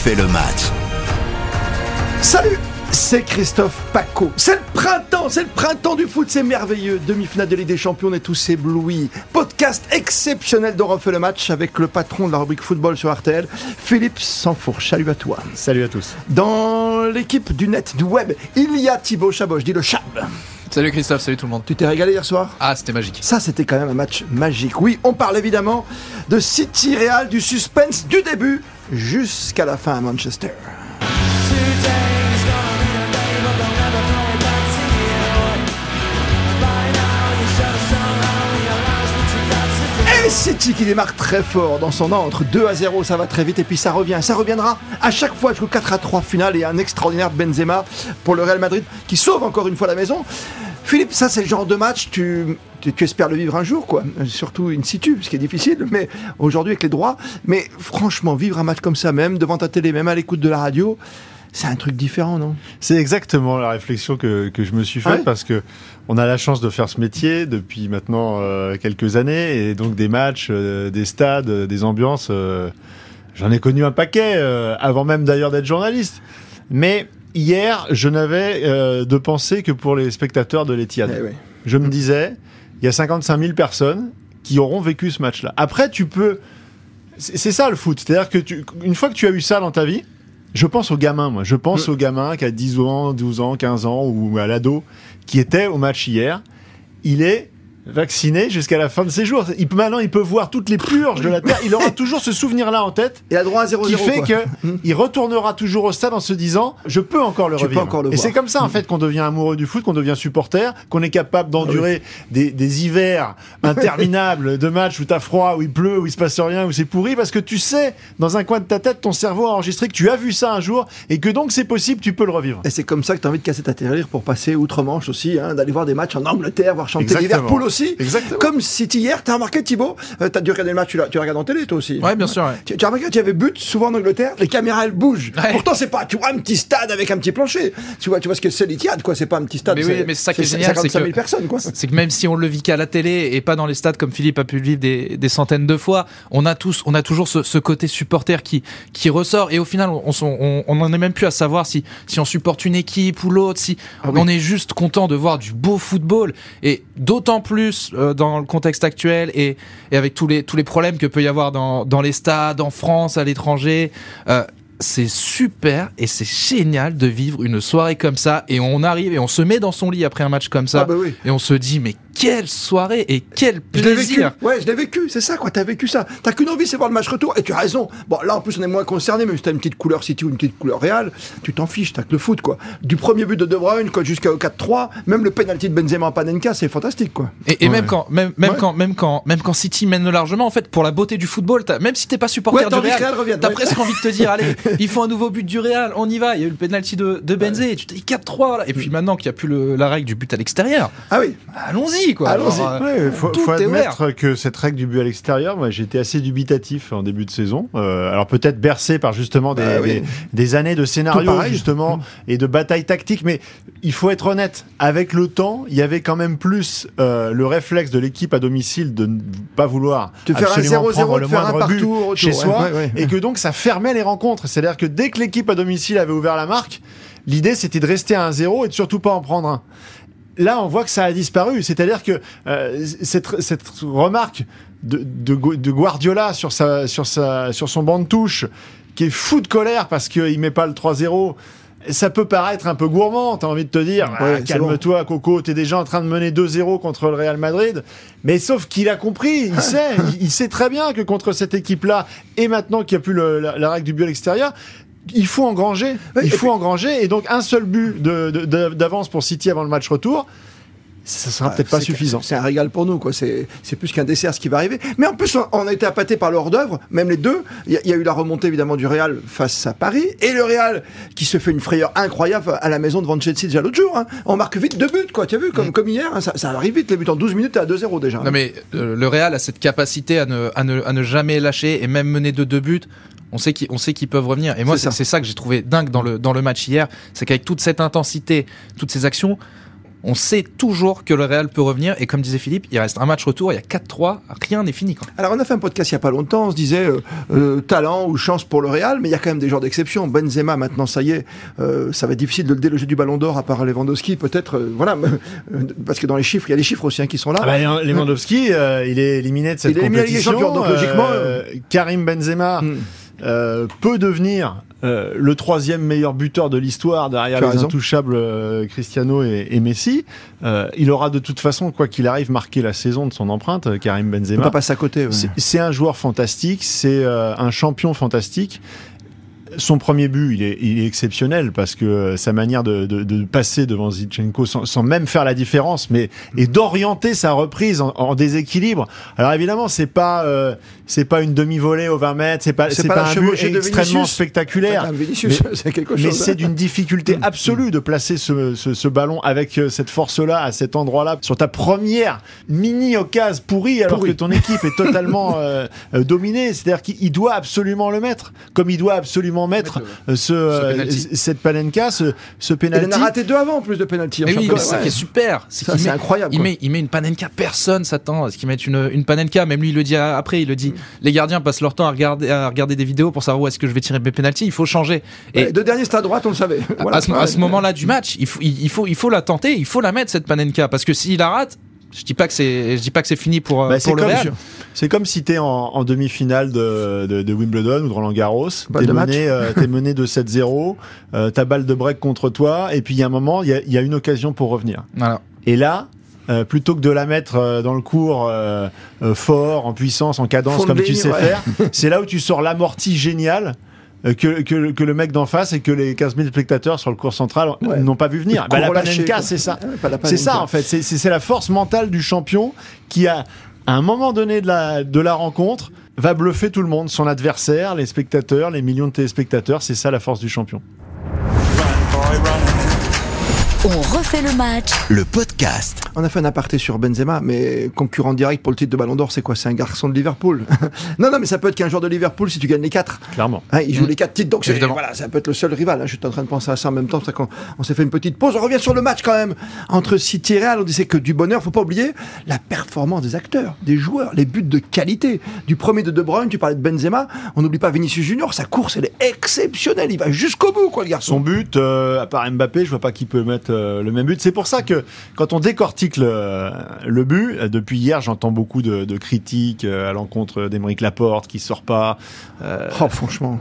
refait le match. Salut c'est Christophe Paco. C'est le printemps, c'est le printemps du foot, c'est merveilleux. Demi-finale de Ligue des Champions, on est tous éblouis. Podcast exceptionnel dont refait le match avec le patron de la rubrique football sur RTL, Philippe Sanfour. Salut à toi. Salut à tous. Dans l'équipe du net, du web, il y a Thibaut Chabot, je dis le Chab. Salut Christophe, salut tout le monde. Tu t'es régalé hier soir? Ah, c'était magique. Ça, c'était quand même un match magique. Oui, on parle évidemment de City Real, du suspense du début jusqu'à la fin à Manchester. City qui démarre très fort dans son entre 2 à 0, ça va très vite et puis ça revient. Ça reviendra à chaque fois jusqu'au 4 à 3 finale et un extraordinaire Benzema pour le Real Madrid qui sauve encore une fois la maison. Philippe, ça c'est le genre de match, tu, tu, espères le vivre un jour, quoi. Surtout in situ, ce qui est difficile, mais aujourd'hui avec les droits. Mais franchement, vivre un match comme ça, même devant ta télé, même à l'écoute de la radio, c'est un truc différent, non? C'est exactement la réflexion que, que je me suis faite parce que on a la chance de faire ce métier depuis maintenant euh, quelques années et donc des matchs, euh, des stades, euh, des ambiances. J'en ai connu un paquet avant même d'ailleurs d'être journaliste. Mais hier, je n'avais de pensée que pour les spectateurs de l'Etihad. Eh je me disais, il y a 55 000 personnes qui auront vécu ce match-là. Après, tu peux. C'est ça le foot. C'est-à-dire que tu, une fois que tu as eu ça dans ta vie, je pense aux gamins, moi. Je pense mm. aux gamins qui a 10 ans, 12 ans, 15 ans, ou à l'ado, qui était au match hier. Il est vacciné jusqu'à la fin de ses jours. Il peut, maintenant, il peut voir toutes les purges de la Terre. Il aura toujours ce souvenir-là en tête. Il a droit à 0 Qui fait qu'il retournera toujours au stade en se disant Je peux encore le revivre. Et c'est comme ça, en fait, qu'on devient amoureux du foot, qu'on devient supporter, qu'on est capable d'endurer ah des, des, hivers interminables de matchs où t'as froid, où il pleut, où il se passe rien, où c'est pourri, parce que tu sais, dans un coin de ta tête, ton cerveau a enregistré que tu as vu ça un jour et que donc c'est possible, tu peux le revivre. Et c'est comme ça que tu as envie de casser ta terrière pour passer outre-Manche aussi, hein, d'aller voir des matchs en Angleterre, voir chanter Liverpool aussi. Exactement. Comme City hier, t'as remarqué Thibaut, euh, t'as dû regarder le match, tu, tu regardes en télé toi aussi. Ouais, bien sûr. Tu, as remarqué, tu avais but souvent en Angleterre, les caméras elles bougent. Pourtant c'est pas, tu vois, un petit stade avec un petit plancher. Tu vois, tu vois ce que c'est l'Etihad, quoi. C'est pas un petit stade. Mais oui, mais ça qui est génial, c'est que personnes, quoi. C'est que même si on le vit qu'à la télé et pas dans les stades comme Philippe a pu le vivre des, des centaines de fois, on a tous, on a toujours ce, ce côté supporter qui qui ressort et au final on, on, on, en est même plus à savoir si si on supporte une équipe ou l'autre, si ah on est juste content de voir du beau football et d'autant plus euh, dans le contexte actuel et, et, avec tous les, tous les problèmes que peut y avoir dans, dans les stades, en France, à l'étranger. Euh, c'est super et c'est génial de vivre une soirée comme ça et on arrive et on se met dans son lit après un match comme ça ah bah oui. et on se dit mais quelle soirée et quel plaisir. Je ouais, je l'ai vécu, c'est ça quoi, t'as vécu ça. T'as qu'une envie, c'est voir le match retour. Et tu as raison. Bon, là en plus on est moins concerné, mais si t'as une petite couleur City ou une petite couleur Real, tu t'en fiches, t'as que le foot quoi. Du premier but de De Bruyne jusqu'au 4-3, même le penalty de Benzema en Panenka, c'est fantastique quoi. Et, même quand, même, même quand, même quand, même quand City mène largement, en fait, pour la beauté du football, même si t'es pas supporter du Real, t'as presque envie de te dire, allez, il faut un nouveau but du Real, on y va. Il y a eu le penalty de, de Benzé, et tu t'es dit 4-3 Et puis maintenant qu'il n'y a plus la règle du but à l'extérieur, ah oui, allons-y quoi. Allons-y. Euh, il faut, admettre que cette règle du but à l'extérieur, moi j'étais assez dubitatif en début de saison. Euh, alors peut-être bercé par justement des, bah des, années de scénario justement mmh. et de bataille tactique, mais il faut être honnête. Avec le temps, il y avait quand même plus euh, le réflexe de l'équipe à domicile de ne pas vouloir te faire un 0 -0, le moindre but chez soi, et que donc ça fermait les rencontres. C'est-à-dire que dès que l'équipe à domicile avait ouvert la marque, l'idée c'était de rester à un 0 et de surtout pas en prendre un là, on voit que ça a disparu. C'est-à-dire que euh, cette, remarque de, de, Guardiola sur, sa, sur, sa, sur son banc de touche, qui est fou de colère parce qu'il met pas le 3-0, ça peut paraître un peu gourmand, t'as envie de te dire, ah, calme-toi Coco, t'es déjà en train de mener 2-0 contre le Real Madrid, mais sauf qu'il a compris, il sait, il, sait très bien que contre cette équipe-là, et maintenant qu'il n'y a plus la, la, règle du but à l'extérieur, il faut engranger. il faut engranger. Et donc, un seul but d'avance pour City avant le match retour ça sera peut-être pas suffisant. C'est un régal pour nous, quoi. C'est plus qu'un dessert ce qui va arriver. Mais en plus, on a été appâté par l'hors d'œuvre, même les deux. Il y, a eu la remontée évidemment du Real face à Paris et le Real qui se fait une frayeur incroyable à la maison devant Chelsea déjà l'autre jour. Hein. On marque vite deux buts, quoi. Tu as vu, comme, mm. comme hier, hein. ça, arrive vite les buts en 12 minutes à 2-0 déjà. Non mais euh, le Real a cette capacité à ne, à ne, à ne jamais lâcher et même mener de deux buts on sait qu'ils peuvent revenir. Et moi, c'est ça. que j'ai trouvé dingue dans le, dans le match hier, c'est qu'avec toute cette intensité, toutes ces actions, on sait toujours que le Real peut revenir. Et comme disait Philippe, il reste un match retour, il y a 4-3, rien n'est fini. Quoi. Alors, on a fait un podcast il n'y a pas longtemps, on se disait euh, euh, talent ou chance pour le Real, mais il y a quand même des genres d'exception. Benzema, maintenant, ça y est, euh, ça va être difficile de le déloger du ballon d'or, à part Lewandowski, peut-être. voilà, parce que dans les chiffres, il y a les chiffres aussi hein, qui sont là. Ah bah, Lewandowski, il est éliminé de cette il compétition. Est donc logiquement. Karim Benzema. Hmm. peut devenir euh, le troisième meilleur buteur de l'histoire derrière les intouchables euh, Cristiano et, Messi. Euh, il aura de toute façon, quoi qu'il arrive, marqué la saison de son empreinte, Karim Benzema. On pas passer à côté. C'est un joueur fantastique, c'est un champion fantastique son premier but, il est, il est, exceptionnel parce que euh, sa manière de, de, de passer devant Zichenko sans, sans, même faire la différence, mais et d'orienter sa reprise en, en, déséquilibre. Alors évidemment, c'est pas euh, c'est pas une demi-volée au 20 mètres, c'est pas c'est pas, un but extrêmement spectaculaire. mais c'est d'une difficulté mm. absolue de placer ce, ce, ce ballon avec euh, cette force-là à cet endroit-là sur ta première mini occasion pourrie alors que ton équipe est totalement euh, dominée. C'est-à-dire qu'il doit absolument le mettre, comme il doit absolument mettre euh, ce, euh, cette panenka, ce, ce penalty. Il en a raté deux avant en plus de penalty. Mais oui, ça qui est super. C'est incroyable. Il met, il met une panenka, personne s'attend à ce qu'il mette une, une panenka. Même lui, il le dit après, il le dit. Mm. Les gardiens passent leur temps à regarder, à regarder des vidéos pour savoir où est-ce que je vais tirer mes penalties. Il faut changer. Et de dernier, c'est à droite, on le savait. à ce, ce moment-là du match, il faut, il, faut, il faut la tenter, il faut la mettre cette panenka parce que s'il la rate, je dis pas que c'est, je dis pas que c'est fini pour, bah, pour le Real. C'est comme si t'es en, en demi-finale de, de, de, Wimbledon ou de Roland Garros. T'es mené, euh, es mené de 7-0. Euh, ta balle de break contre toi. Et puis il y a un moment, il y a, y a, une occasion pour revenir. Voilà. Et là, euh, plutôt que de la mettre euh, dans le cours euh, fort, en puissance, en cadence, comme tu sais faire, c'est là où tu sors l'amorti génial euh, que, que, que, le mec d'en face et que les 15 000 spectateurs sur le cours central n'ont pas vu venir. Bah, la panenka, c'est ça. c'est ça, en fait. C'est la force mentale du champion qui a, à un moment donné de la, de la rencontre, va bluffer tout le monde, son adversaire, les spectateurs, les millions de téléspectateurs. C'est ça la force du champion. On refait le match. Le podcast. On a fait un aparté sur Benzema, mais concurrent direct pour le titre de Ballon d'Or, c'est quoi? C'est un garçon de Liverpool. non, non, mais ça peut être qu'un joueur de Liverpool si tu gagnes les quatre. Clairement. Hein, il joue mm. les quatre titres, donc voilà, ça peut être le seul rival. Hein. Je suis en train de penser à ça en même temps. qu'on on s'est fait une petite pause. On revient sur le match quand même entre City et Real. On disait que du bonheur. Faut pas oublier la performance des acteurs, des joueurs, les buts de qualité. Du premier de De Bruyne, tu parlais de Benzema. On n'oublie pas Vinicius Junior. Sa course, elle est exceptionnelle. Il va jusqu'au bout, quoi, le garçon. Son but, euh, à part Mbappé, je vois pas qui peut mettre euh, le même but. C'est pour ça que quand on décortique le, le but, euh, depuis hier, j'entends beaucoup de, de critiques euh, à l'encontre d'Emeric Laporte qui sort pas. Euh, oh, franchement,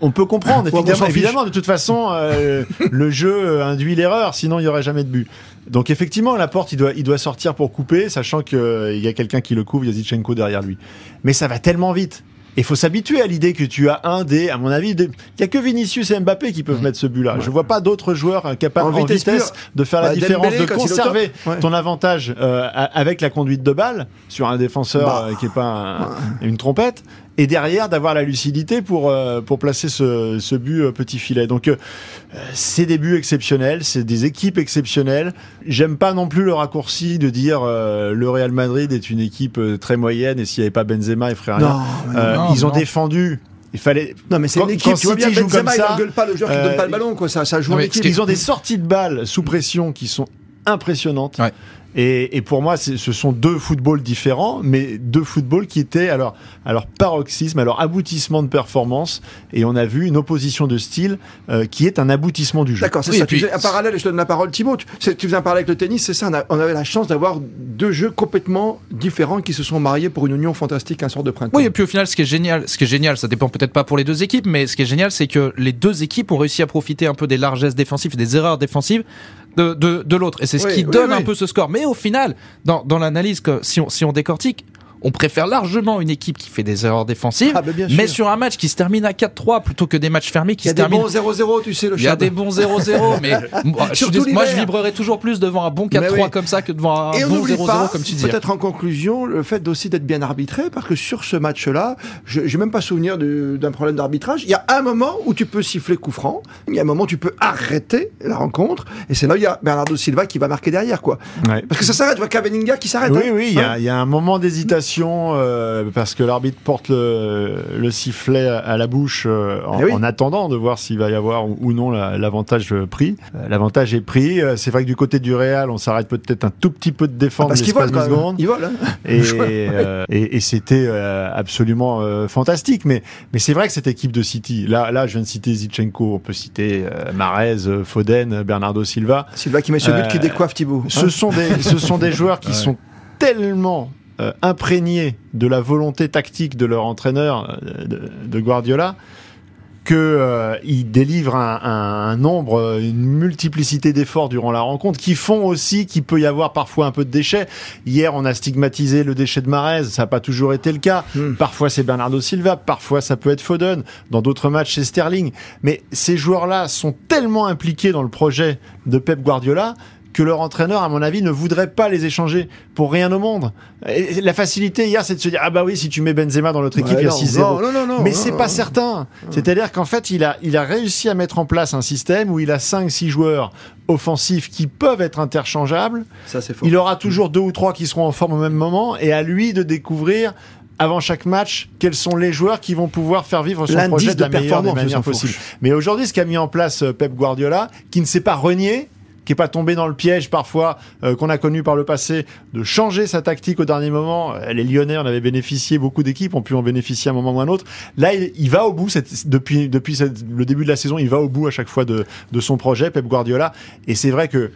on peut comprendre. évidemment, évidemment, de toute façon, euh, le jeu induit l'erreur, sinon il y aurait jamais de but. Donc effectivement, Laporte, il doit, il doit sortir pour couper, sachant qu'il y a quelqu'un qui le couvre, il y a Zichenko derrière lui. Mais ça va tellement vite il faut s'habituer à l'idée que tu as un des, à mon avis, il n'y a que Vinicius et Mbappé qui peuvent mmh. mettre ce but-là. Je vois pas d'autres joueurs capables en, vitesse, de faire la bah, différence, de conserver ton avantage euh, avec la conduite de balle sur un défenseur bah. euh, qui est pas une trompette et derrière d'avoir la lucidité pour, euh, pour placer ce, ce but euh, petit filet. Donc euh, c'est des buts exceptionnels, c'est des équipes exceptionnelles. J'aime pas non plus le raccourci de dire le Real Madrid est une équipe très moyenne et s'il n'y avait pas Benzema, il ferait rien. ils ont défendu il fallait. Non, mais c'est une équipe. tu vois bien, Benzema, ça, il gueule pas le joueur qui donne pas le ballon, quoi. Ça, ça joue en équipe. Ils ont des sorties de balles sous pression qui sont impressionnantes. Ouais. Et, et, pour moi, ce sont deux footballs différents, mais deux footballs qui étaient alors alors paroxysme, alors aboutissement de performance. Et on a vu une opposition de style euh, qui est un aboutissement du jeu. D'accord, c'est ça. Tu un parallèle, je te donne la parole, Thibaut. Tu, tu faisais un parallèle avec le tennis, c'est ça. On, avait la chance d'avoir deux jeux complètement différents qui se sont mariés pour une union fantastique, un sort de printemps. Oui, et puis au final, ce qui est génial, ce qui est génial, ça dépend peut-être pas pour les deux équipes, mais ce qui est génial, c'est que les deux équipes ont réussi à profiter un peu des largesses défensives et des erreurs défensives de, de, de l'autre. Et c'est ce qui donne un peu ce score. Mais au final, dans, dans l'analyse, si on, si on décortique, on préfère largement une équipe qui fait des erreurs défensives, ah, bah, mais sur un match qui se termine à 4-3 plutôt que des matchs fermés qui se terminent. Il y a des bons 0-0, tu sais, le Il y a des bons 0-0, mais moi, je, vibrerais toujours plus devant un bon 4-3 comme ça que devant un bon 0-0 comme tu dis. Peut-être en conclusion, le fait aussi d'être bien arbitré, parce que sur ce match-là, je n'ai même pas souvenir d'un problème d'arbitrage. Il y a un moment où tu peux siffler coup franc, il y a un moment où tu peux arrêter la rencontre, et c'est là où il y a Bernardo Silva qui va marquer derrière, quoi. Parce que ça s'arrête, tu vois Cavaninga qui s'arrête. Oui, hein. oui, il y, hein. y, a un moment d'hésitation émotion parce que l'arbitre porte le, sifflet à, la bouche eh en, attendant de voir s'il va y avoir ou, non l'avantage pris. l'avantage est pris. C'est vrai que du côté du Real, on s'arrête peut-être un tout petit peu de défense. Ah, parce qu'il vole, secondes. Il vole. Hein. Et, et, c'était absolument fantastique. Mais, mais c'est vrai que cette équipe de City, là, là, je viens de citer Zichenko, on peut citer Marez, Foden, Bernardo Silva. Silva qui met ce but qui décoiffe Thibaut. Ce hein. sont des, ce sont des joueurs qui sont tellement euh, imprégnés de la volonté tactique de leur entraîneur, euh, de, Guardiola, qu'ils euh, délivrent un, nombre, une multiplicité d'efforts durant la rencontre qui font aussi qu'il peut y avoir parfois un peu de déchets. Hier, on a stigmatisé le déchet de Marez, ça n'a pas toujours été le cas. Hmm. Parfois, c'est Bernardo Silva, parfois, ça peut être Foden. Dans d'autres matchs, c'est Sterling. Mais ces joueurs-là sont tellement impliqués dans le projet de Pep Guardiola que leur entraîneur, à mon avis, ne voudrait pas les échanger pour rien au monde. la facilité hier, c'est de se dire ah bah oui, si tu mets Benzema dans notre équipe, il y a 6-0. Mais c'est pas certain. C'est-à-dire qu'en fait, il a, il a réussi à mettre en place un système où il a 5-6 joueurs offensifs qui peuvent être interchangeables. Ça, c'est Il aura toujours deux ou trois qui seront en forme au même moment et à lui de découvrir avant chaque match quels sont les joueurs qui vont pouvoir faire vivre son projet de la meilleure des manières possibles. Mais aujourd'hui, ce qu'a mis en place euh, Pep Guardiola, qui ne s'est pas renié, qui est pas tombé dans le piège parfois euh, qu'on a connu par le passé de changer sa tactique au dernier moment. Euh, les Lyonnais en avaient bénéficié, beaucoup d'équipes ont pu en bénéficier à un moment ou à un autre. Là, il, va au bout cette, depuis depuis le début de la saison, il va au bout à chaque fois de, de son projet, Pep Guardiola. Et c'est vrai que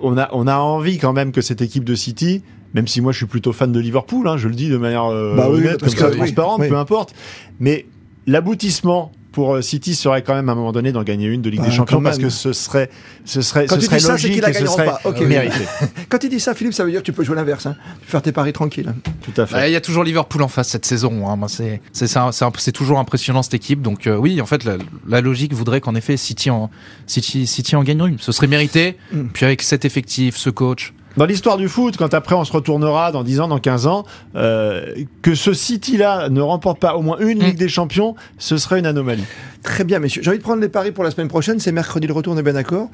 on a on a envie quand même que cette équipe de City même si moi je suis plutôt fan de Liverpool, hein, je le dis de manière euh, bah honnête, comme ça, transparente, peu importe. Mais l'aboutissement pour euh, City serait quand même à un moment donné d'en gagner une de Ligue des Champions parce que ce serait ce serait Quand ce serait logique ça, ce serait pas. mérité. Quand tu dis ça Philippe, ça veut dire que tu peux jouer l'inverse hein. Tu peux faire tes paris tranquilles. Tout à fait. Il y a toujours Liverpool en face cette saison hein. c'est c'est toujours impressionnant cette équipe donc euh, oui, en fait la, logique voudrait qu'en effet City en City City en gagne une. Ce serait mérité. Mm. Puis avec cet effectif, ce coach, dans l'histoire du foot, quand après on se retournera dans 10 ans, dans 15 ans, euh, que ce City-là ne remporte pas au moins une mm. Ligue des Champions, ce serait une anomalie. Très bien, messieurs. J'ai envie de prendre les paris pour la semaine prochaine. C'est mercredi le retour, on est bien d'accord.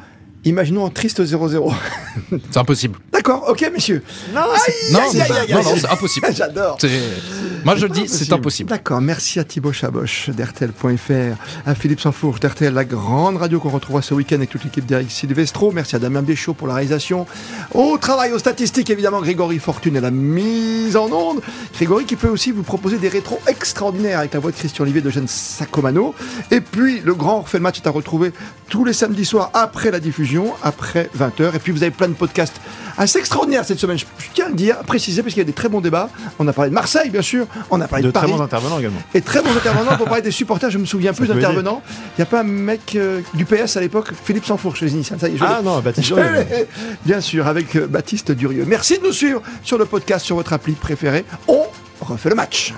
Imaginons un triste 0-0. C'est impossible. D'accord, ok, messieurs. Non, non, c'est impossible. J'adore. Moi, je le dis, c'est impossible. D'accord, merci à Thibaut Chaboch d'RTL.fr, à Philippe Sanfourche d'RTL, la grande radio qu'on retrouvera ce week-end avec toute l'équipe d'Eric Silvestro. Merci à Damien Béchaud pour la réalisation. Au travail, aux statistiques, évidemment, Grégory Fortune et la mise en onde. Grégory qui peut aussi vous proposer des rétros extraordinaires avec la voix de Christian Olivier de Jeanne Sacomano. Et puis, le grand refait le match est à retrouver tous les samedis soirs après la diffusion après 20h. Et puis vous avez plein de podcasts assez extraordinaires cette semaine. Je, tiens à le dire, à préciser, parce qu'il y a des très bons débats. On a parlé de Marseille, bien sûr. On a parlé de, très bons intervenants également. Et très bons intervenants pour parler des supporters. Je me souviens plus d'intervenants. Il n'y a pas un mec euh, du PS à l'époque, Philippe Sanfourche, les initiales. Ça y est, ah non, Baptiste Durieux. Bien sûr, avec euh, Baptiste Durieux. Merci de nous suivre sur le podcast, sur votre appli préférée. On refait le match.